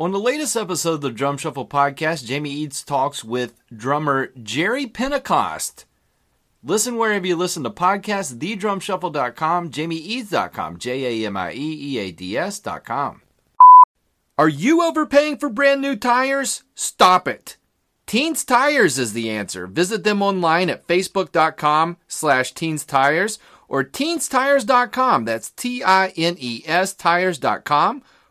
On the latest episode of the Drum Shuffle podcast, Jamie Eads talks with drummer Jerry Pentecost. Listen wherever you listen to podcasts, thedrumshuffle.com, jamieeads.com, J A M I E E A D S.com. Are you overpaying for brand new tires? Stop it. Teens Tires is the answer. Visit them online at facebook.com slash teens tires or teenstires.com. That's T-I-N-E-S tires.com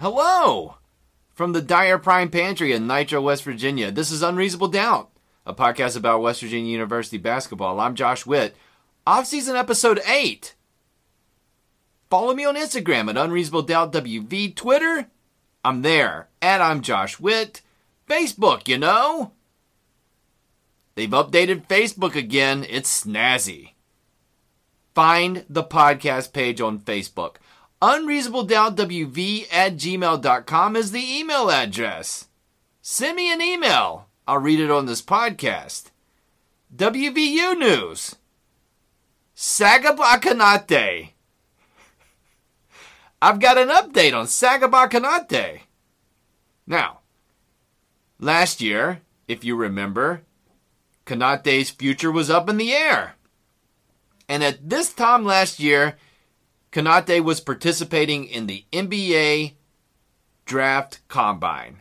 Hello! From the Dyer Prime Pantry in Nitro, West Virginia, this is Unreasonable Doubt, a podcast about West Virginia University basketball. I'm Josh Witt. Off-season episode 8. Follow me on Instagram at Unreasonable Doubt WV. Twitter, I'm there. and I'm Josh Witt. Facebook, you know. They've updated Facebook again. It's snazzy. Find the podcast page on Facebook. UnreasonableDoubtWV at gmail.com is the email address. Send me an email. I'll read it on this podcast. WVU News. Sagaba Konate. I've got an update on Sagaba Konate. Now, last year, if you remember, Konate's future was up in the air. And at this time last year, Konate was participating in the NBA Draft Combine,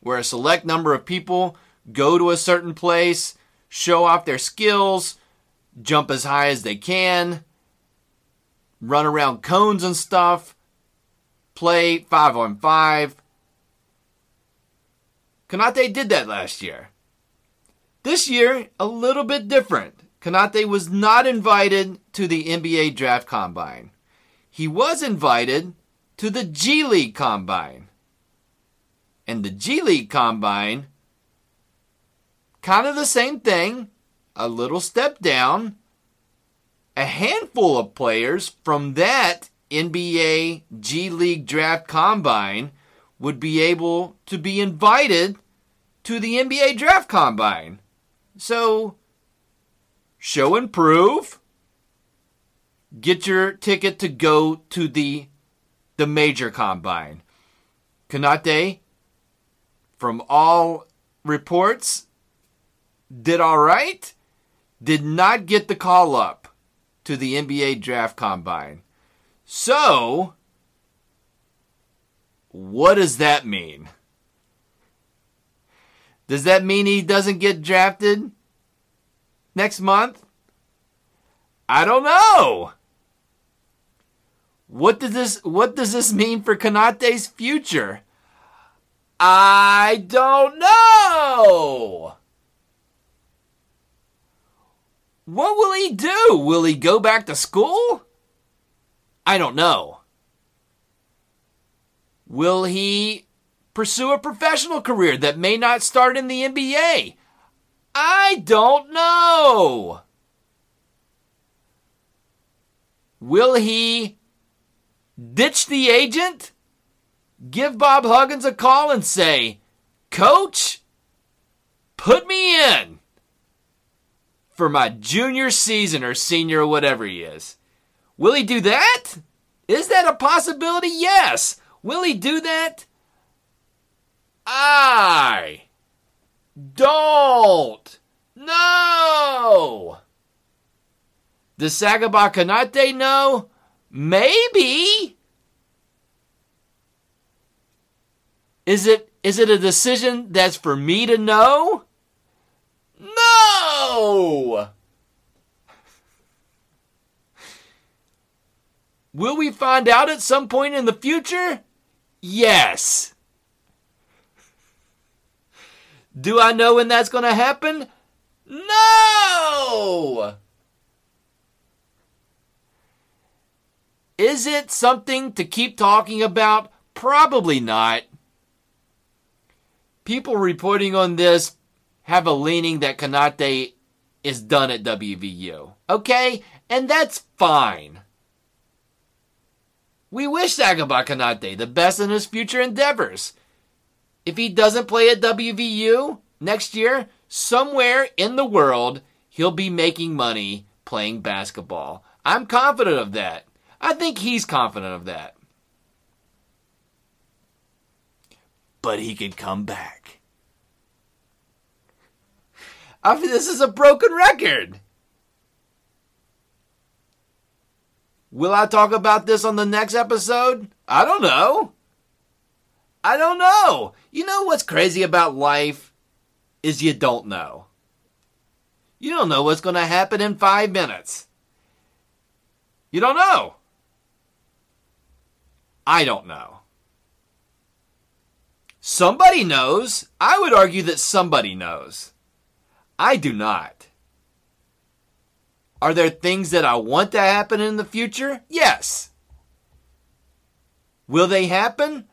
where a select number of people go to a certain place, show off their skills, jump as high as they can, run around cones and stuff, play five on five. Konate did that last year. This year, a little bit different. Konate was not invited to the NBA Draft Combine. He was invited to the G League Combine. And the G League Combine, kind of the same thing, a little step down. A handful of players from that NBA G League Draft Combine would be able to be invited to the NBA Draft Combine. So, show and prove. Get your ticket to go to the the major combine. Konate, from all reports, did all right. Did not get the call up to the NBA draft combine. So, what does that mean? Does that mean he doesn't get drafted next month? I don't know. What does this what does this mean for Konate's future? I don't know. What will he do? Will he go back to school? I don't know. Will he pursue a professional career that may not start in the NBA? I don't know. Will he ditch the agent? Give Bob Huggins a call and say, Coach, put me in for my junior season or senior or whatever he is. Will he do that? Is that a possibility? Yes. Will he do that? I don't No! Does Sagaba Konate know? Maybe. Is it is it a decision that's for me to know? No. Will we find out at some point in the future? Yes. Do I know when that's going to happen? No. Is it something to keep talking about? Probably not. People reporting on this have a leaning that Konate is done at WVU. Okay? And that's fine. We wish Sagaba Konate the best in his future endeavors. If he doesn't play at WVU next year, somewhere in the world, he'll be making money playing basketball. I'm confident of that. I think he's confident of that. But he could come back. I mean, this is a broken record. Will I talk about this on the next episode? I don't know. I don't know. You know what's crazy about life is you don't know. You don't know what's going to happen in five minutes. You don't know. I don't know. Somebody knows. I would argue that somebody knows. I do not. Are there things that I want to happen in the future? Yes. Will they happen?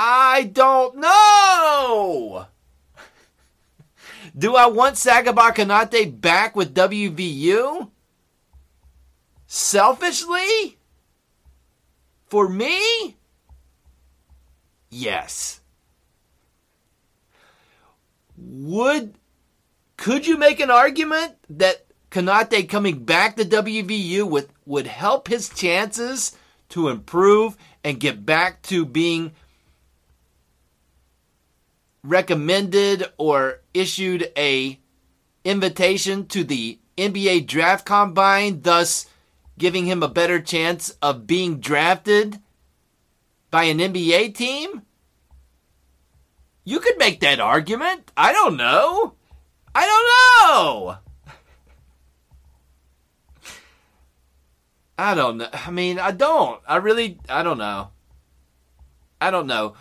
I don't know. Do I want Sagaba Konate back with WVU? Selfishly? For me? Yes. Would could you make an argument that Konate coming back to WVU would, would help his chances to improve and get back to being recommended or issued a invitation to the NBA draft combine, thus giving him a better chance of being drafted by an NBA team? You could make that argument. I don't know. I don't know. I don't know. I mean, I don't. I really, I don't know. I don't know.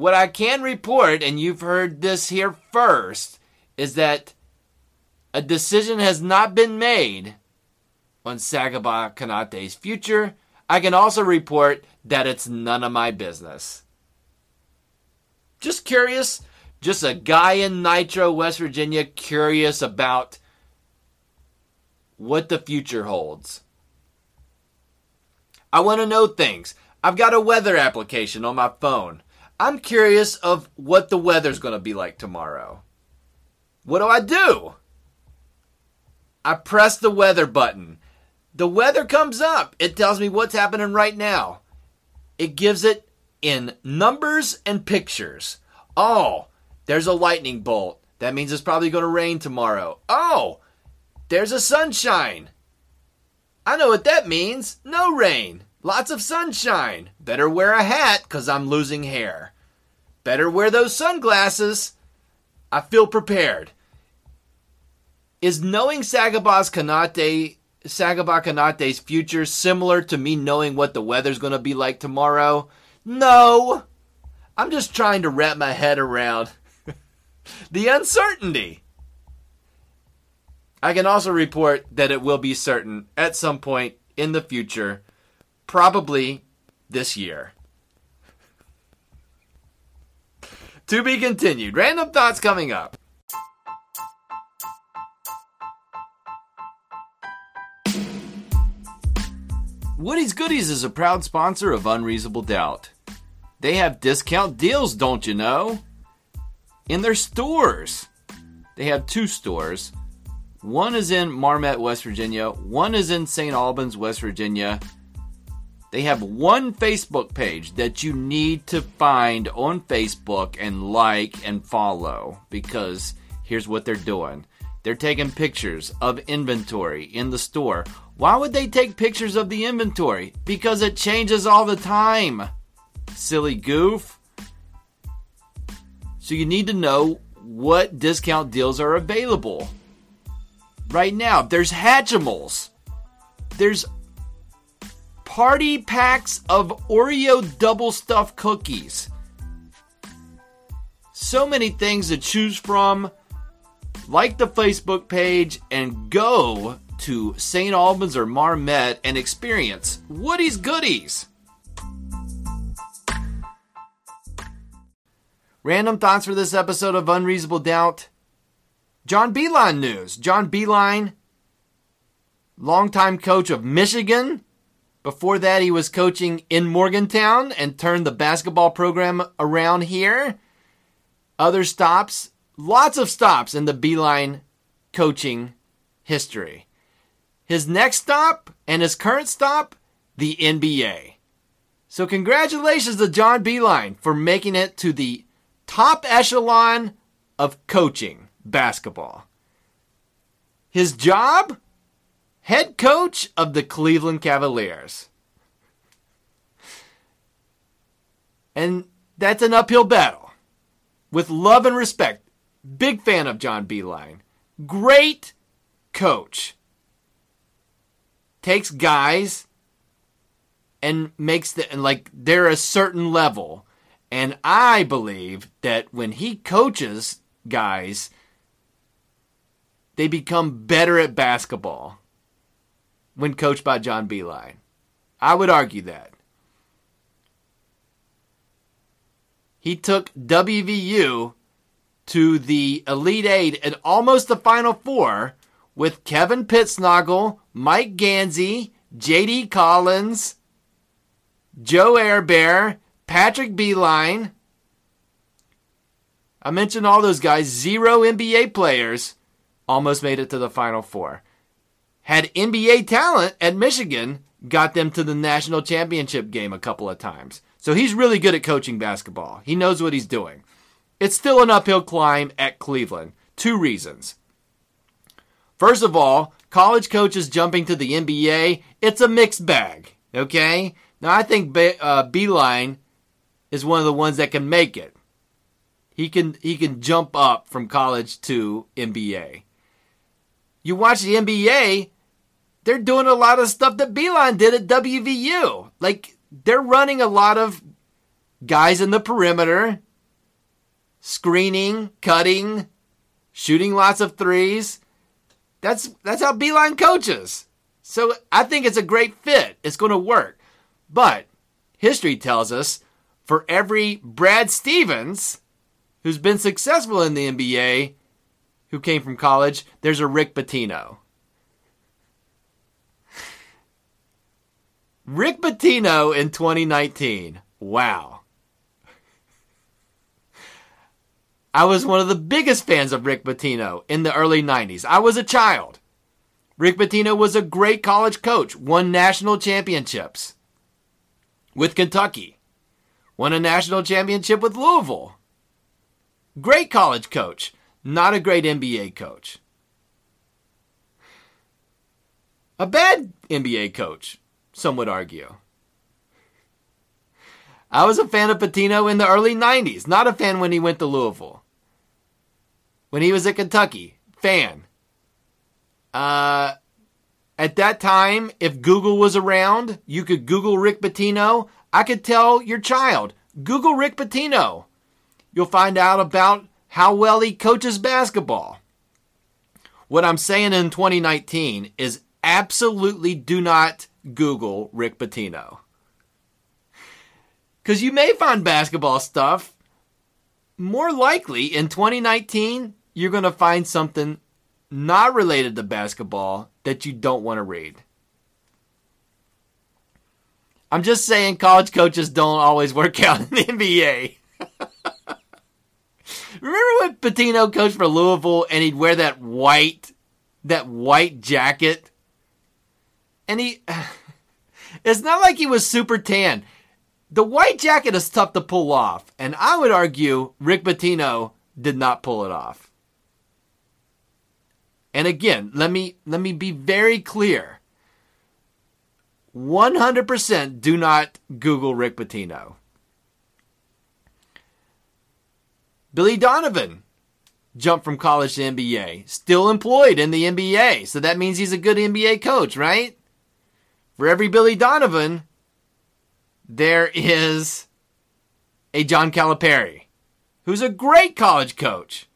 What I can report, and you've heard this here first, is that a decision has not been made on Sagaba Konate's future. I can also report that it's none of my business. Just curious, just a guy in Nitro, West Virginia, curious about what the future holds. I want to know things. I've got a weather application on my phone. I'm curious of what the weather's going to be like tomorrow. What do I do? I press the weather button. The weather comes up. It tells me what's happening right now. It gives it in numbers and pictures. Oh, there's a lightning bolt. That means it's probably going to rain tomorrow. Oh, there's a sunshine. I know what that means. No rain. Lots of sunshine. Better wear a hat because I'm losing hair. Better wear those sunglasses. I feel prepared. Is knowing Sagaba's Konate, Sagaba Konate's future similar to me knowing what the weather's going to be like tomorrow? No. I'm just trying to wrap my head around the uncertainty. I can also report that it will be certain at some point in the future probably this year. to be continued. Random thoughts coming up. Woody's Goodies is a proud sponsor of Unreasonable Doubt. They have discount deals, don't you know? In their stores. They have two stores. One is in Marmet, West Virginia. One is in St. Albans, West Virginia. They have one Facebook page that you need to find on Facebook and like and follow because here's what they're doing. They're taking pictures of inventory in the store. Why would they take pictures of the inventory? Because it changes all the time. Silly goof. So you need to know what discount deals are available. Right now, there's Hatchimals. There's party packs of Oreo double stuffed cookies. So many things to choose from. Like the Facebook page and go to St. Albans or Marmet and experience Woody's Goodies. Random thoughts for this episode of Unreasonable Doubt. John Beilein news. John Beilein, longtime coach of Michigan. Before that, he was coaching in Morgantown and turned the basketball program around here. Other stops, lots of stops in the Beilein coaching history. His next stop and his current stop, the NBA. So, congratulations to John Beilein for making it to the top echelon of coaching basketball. His job? Head coach of the Cleveland Cavaliers. And that's an uphill battle. With love and respect. Big fan of John Beilein. Great coach. Takes guys and makes the and like they're a certain level and I believe that when he coaches guys, they become better at basketball when coached by John Beilein. I would argue that. He took WVU to the Elite Eight and almost the Final Four with Kevin Pittsnogle, Mike Gansey, J.D. Collins, Joe Herber, Patrick Beilein. I mentioned all those guys. Zero NBA players almost made it to the Final Four. Had NBA talent at Michigan, got them to the national championship game a couple of times. So he's really good at coaching basketball. He knows what he's doing. It's still an uphill climb at Cleveland. Two reasons. First of all, college coaches jumping to the NBA, it's a mixed bag. Okay? Now I think uh, Beilein is one of the ones that can make it. He can he can jump up from college to NBA. You watch the NBA, they're doing a lot of stuff that Beilein did at WVU. Like they're running a lot of guys in the perimeter, screening, cutting, shooting lots of threes. That's that's how Beilein coaches. So I think it's a great fit. It's going to work. But history tells us for every Brad Stevens who's been successful in the NBA who came from college, there's a Rick Pitino. Rick Pitino in 2019. Wow. I was one of the biggest fans of Rick Pitino in the early 90s. I was a child. Rick Pitino was a great college coach, won national championships with Kentucky. Won a national championship with Louisville. Great college coach, not a great NBA coach. A bad NBA coach, some would argue. I was a fan of Pitino in the early 90s, not a fan when he went to Louisville. When he was at Kentucky, fan. Uh, at that time, if Google was around, you could Google Rick Pitino. I could tell your child, Google Rick Pitino. You'll find out about how well he coaches basketball. What I'm saying in 2019 is absolutely do not Google Rick Pitino. Because you may find basketball stuff. More likely in 2019, you're going to find something not related to basketball that you don't want to read. I'm just saying college coaches don't always work out in the NBA. Remember when Pitino coached for Louisville and he'd wear that white that white jacket? And he it's not like he was super tan. The white jacket is tough to pull off, and I would argue Rick Pitino did not pull it off. And again, let me let me be very clear. 100% do not Google Rick Pitino. Billy Donovan jumped from college to NBA, still employed in the NBA. So that means he's a good NBA coach, right? For every Billy Donovan, there is a John Calipari, who's a great college coach.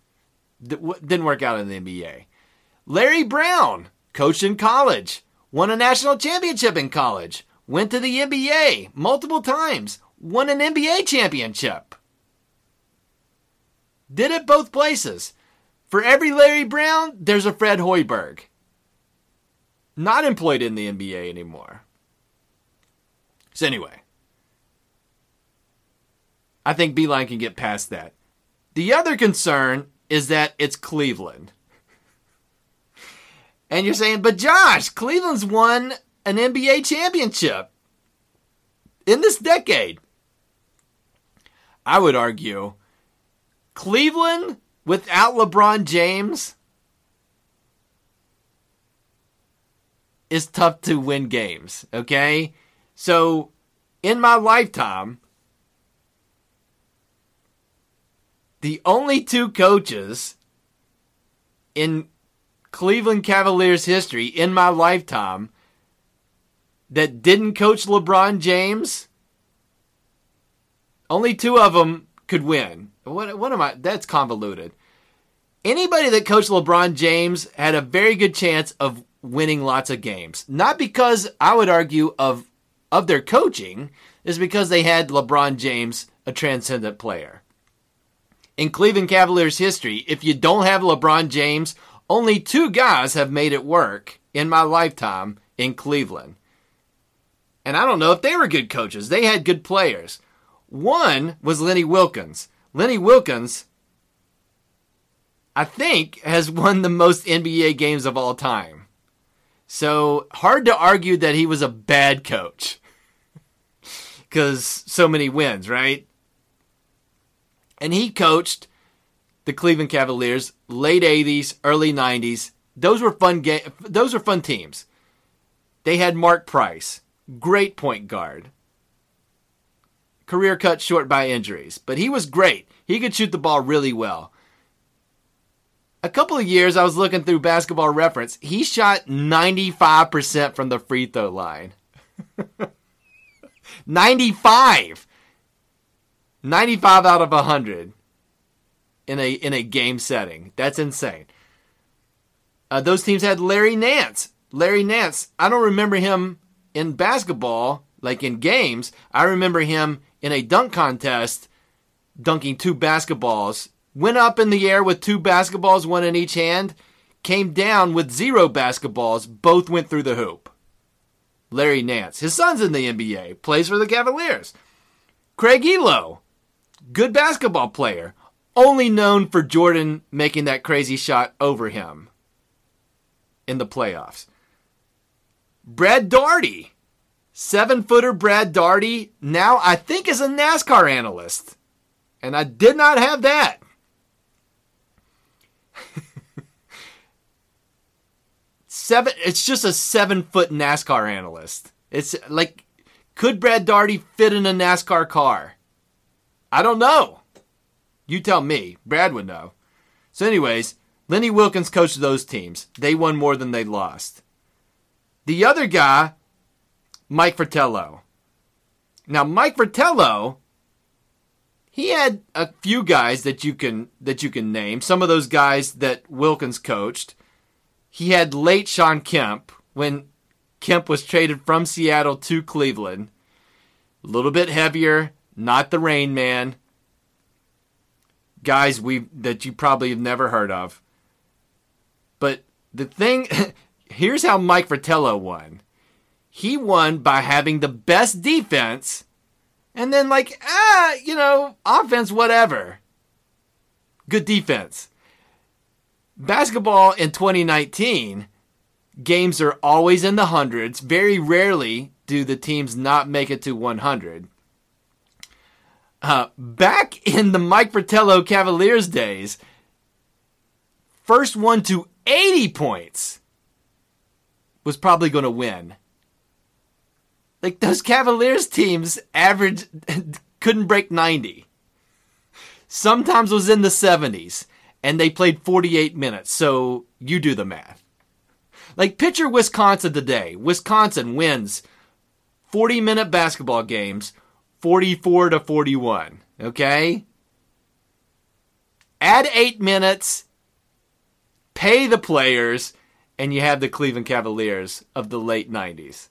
that Didn't work out in the NBA. Larry Brown coached in college, won a national championship in college, went to the NBA multiple times, won an NBA championship. Did it both places. For every Larry Brown, there's a Fred Hoiberg. Not employed in the NBA anymore. So, anyway, I think Beilein can get past that. The other concern is that it's Cleveland. And you're saying, but Josh, Cleveland's won an NBA championship in this decade. I would argue Cleveland without LeBron James is tough to win games, okay? So, in my lifetime, the only two coaches in Cleveland Cavaliers history in my lifetime that didn't coach LeBron James, only two of them could win. What, what am I? That's convoluted. Anybody that coached LeBron James had a very good chance of winning lots of games. Not because I would argue of of their coaching, is because they had LeBron James, a transcendent player. In Cleveland Cavaliers history, if you don't have LeBron James, only two guys have made it work in my lifetime in Cleveland. And I don't know if they were good coaches. They had good players. One was Lenny Wilkens. Lenny Wilkens, I think, has won the most NBA games of all time. So hard to argue that he was a bad coach. Because so many wins, right? And he coached the Cleveland Cavaliers late 80s, early 90s. Those were fun ga- those were fun teams. They had Mark Price, great point guard. Career cut short by injuries, but he was great. He could shoot the ball really well. A couple of years I was looking through basketball reference, he shot 95% from the free throw line. 95. 95 out of 100 in a in a game setting. That's insane. Uh, those teams had Larry Nance. Larry Nance. I don't remember him in basketball like in games. I remember him in a dunk contest dunking two basketballs. Went up in the air with two basketballs, one in each hand. Came down with zero basketballs. Both went through the hoop. Larry Nance. His son's in the NBA. Plays for the Cavaliers. Craig Ehlo. Good basketball player only known for Jordan making that crazy shot over him in the playoffs. Brad Daugherty, seven footer Brad Daugherty, now I think is a NASCAR analyst. And I did not have that. seven, it's just a seven foot NASCAR analyst. It's like, could Brad Daugherty fit in a NASCAR car? I don't know. You tell me. Brad would know. So, anyways, Lenny Wilkens coached those teams. They won more than they lost. The other guy, Mike Fratello. Now, Mike Fratello, he had a few guys that you can that you can name. Some of those guys that Wilkens coached. He had late Shawn Kemp when Kemp was traded from Seattle to Cleveland. A little bit heavier, not the Rain Man guys we that you probably have never heard of. But the thing here's how Mike Fratello won. He won by having the best defense and then like ah, you know, offense whatever. Good defense. Basketball in 2019 games are always in the hundreds. Very rarely do the teams not make it to 100. Uh, back in the Mike Fratello Cavaliers days, first one to 80 points was probably going to win. Like those Cavaliers teams average couldn't break 90. Sometimes was in the 70s and they played 48 minutes. So you do the math. Like picture Wisconsin today. Wisconsin wins 40 minute basketball games 44 to 41. Okay? Add eight minutes, pay the players, and you have the Cleveland Cavaliers of the late 90s.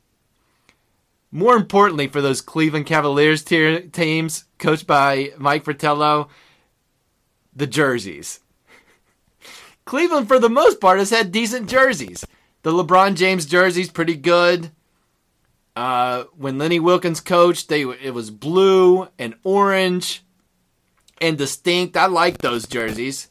More importantly, for those Cleveland Cavaliers tier- teams coached by Mike Fratello, the jerseys. Cleveland, for the most part, has had decent jerseys. The LeBron James jersey's pretty good. Uh, when Lenny Wilkens coached, they it was blue and orange and distinct. I like those jerseys.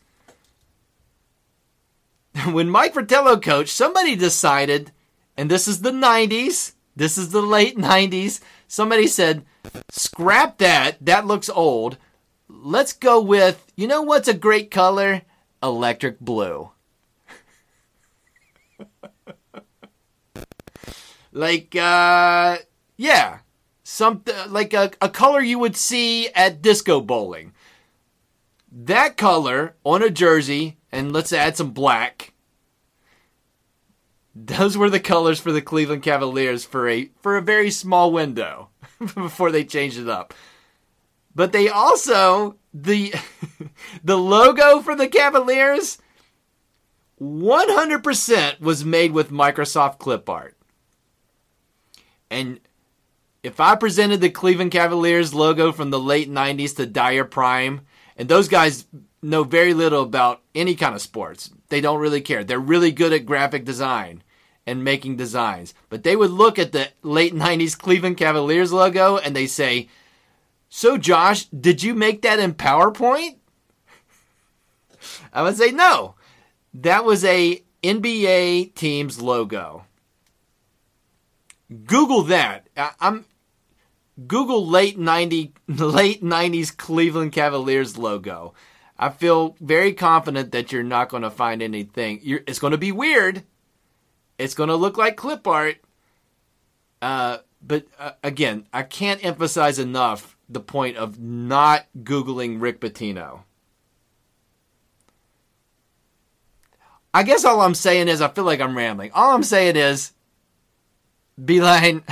When Mike Fratello coached, somebody decided, and this is the 90s, this is the late 90s, somebody said, scrap that, that looks old. Let's go with, you know what's a great color? Electric blue. like uh yeah something like a, a color you would see at disco bowling that color on a jersey and let's add some black those were the colors for the cleveland cavaliers for a for a very small window before they changed it up. But they also the the logo for the cavaliers 100% was made with microsoft clip art. And if I presented the Cleveland Cavaliers logo from the late 90s to Dyer Prime, and those guys know very little about any kind of sports, they don't really care. They're really good at graphic design and making designs. But they would look at the late 90s Cleveland Cavaliers logo and they say, So, Josh, did you make that in PowerPoint? I would say, No. That was a NBA team's logo. Google that. I, am Google late 90 late 90s Cleveland Cavaliers logo. I feel very confident that you're not going to find anything. You're, it's going to be weird. It's going to look like clip art. Uh, but uh, again, I can't emphasize enough the point of not Googling Rick Pitino. I guess all I'm saying is I feel like I'm rambling. All I'm saying is Beilein,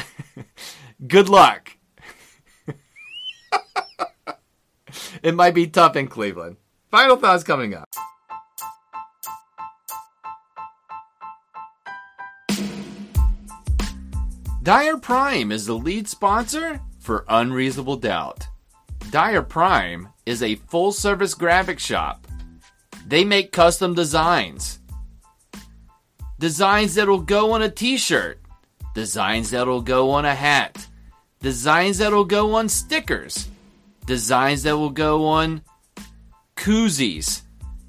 good luck. it might be tough in Cleveland. Final thoughts coming up. Dyer Prime is the lead sponsor for Unreasonable Doubt. Dyer Prime is a full service graphic shop. They make custom designs. Designs that will go on a t shirt, designs that'll go on a hat, designs that'll go on stickers, designs that will go on koozies,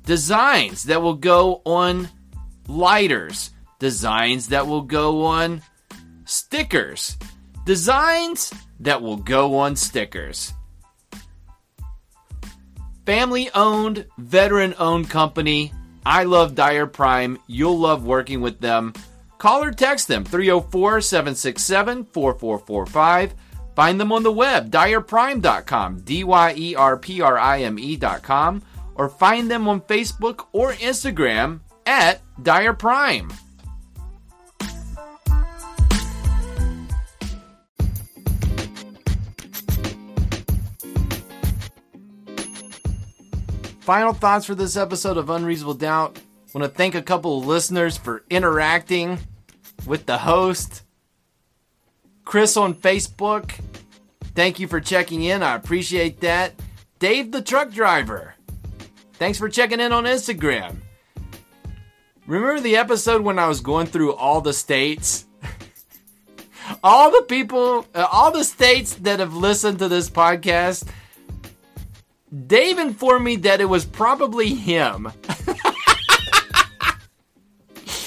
designs that will go on lighters, designs that will go on stickers, designs that will go on stickers. Family owned, veteran owned company. I love Dyer Prime. You'll love working with them. Call or text them 304 767 4445. Find them on the web, dyerprime.com, D Y E R P R I M E.com, or find them on Facebook or Instagram at Dyer Prime. Final thoughts for this episode of Unreasonable Doubt. I want to thank a couple of listeners for interacting with the host. Chris on Facebook, thank you for checking in. I appreciate that. Dave the truck driver, thanks for checking in on Instagram. Remember the episode when I was going through all the states? all the people, uh, all the states that have listened to this podcast. Dave informed me that it was probably him.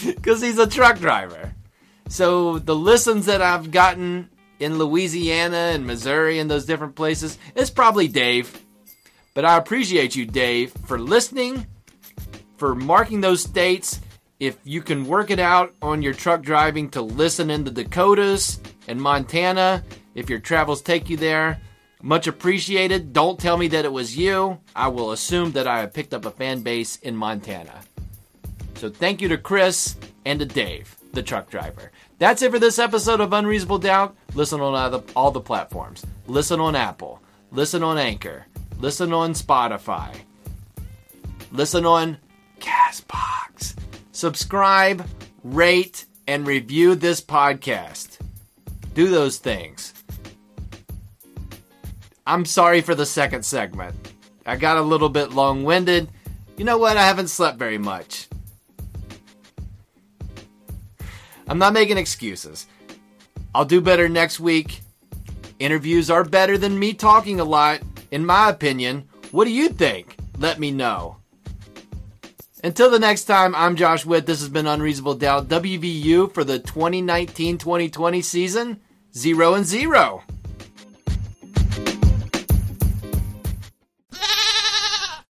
Because he's a truck driver. So the listens that I've gotten in Louisiana and Missouri and those different places, it's probably Dave. But I appreciate you, Dave, for listening, for marking those states. If you can work it out on your truck driving to listen in the Dakotas and Montana, if your travels take you there, much appreciated. Don't tell me that it was you. I will assume that I have picked up a fan base in Montana. So thank you to Chris and to Dave, the truck driver. That's it for this episode of Unreasonable Doubt. Listen on all the, platforms. Listen on Apple. Listen on Anchor. Listen on Spotify. Listen on Castbox. Subscribe, rate, and review this podcast. Do those things. I'm sorry for the second segment. I got a little bit long winded. You know what? I haven't slept very much. I'm not making excuses. I'll do better next week. Interviews are better than me talking a lot, in my opinion. What do you think? Let me know. Until the next time, I'm Josh Witt. This has been Unreasonable Doubt WVU for the 2019 2020 season. Zero and zero.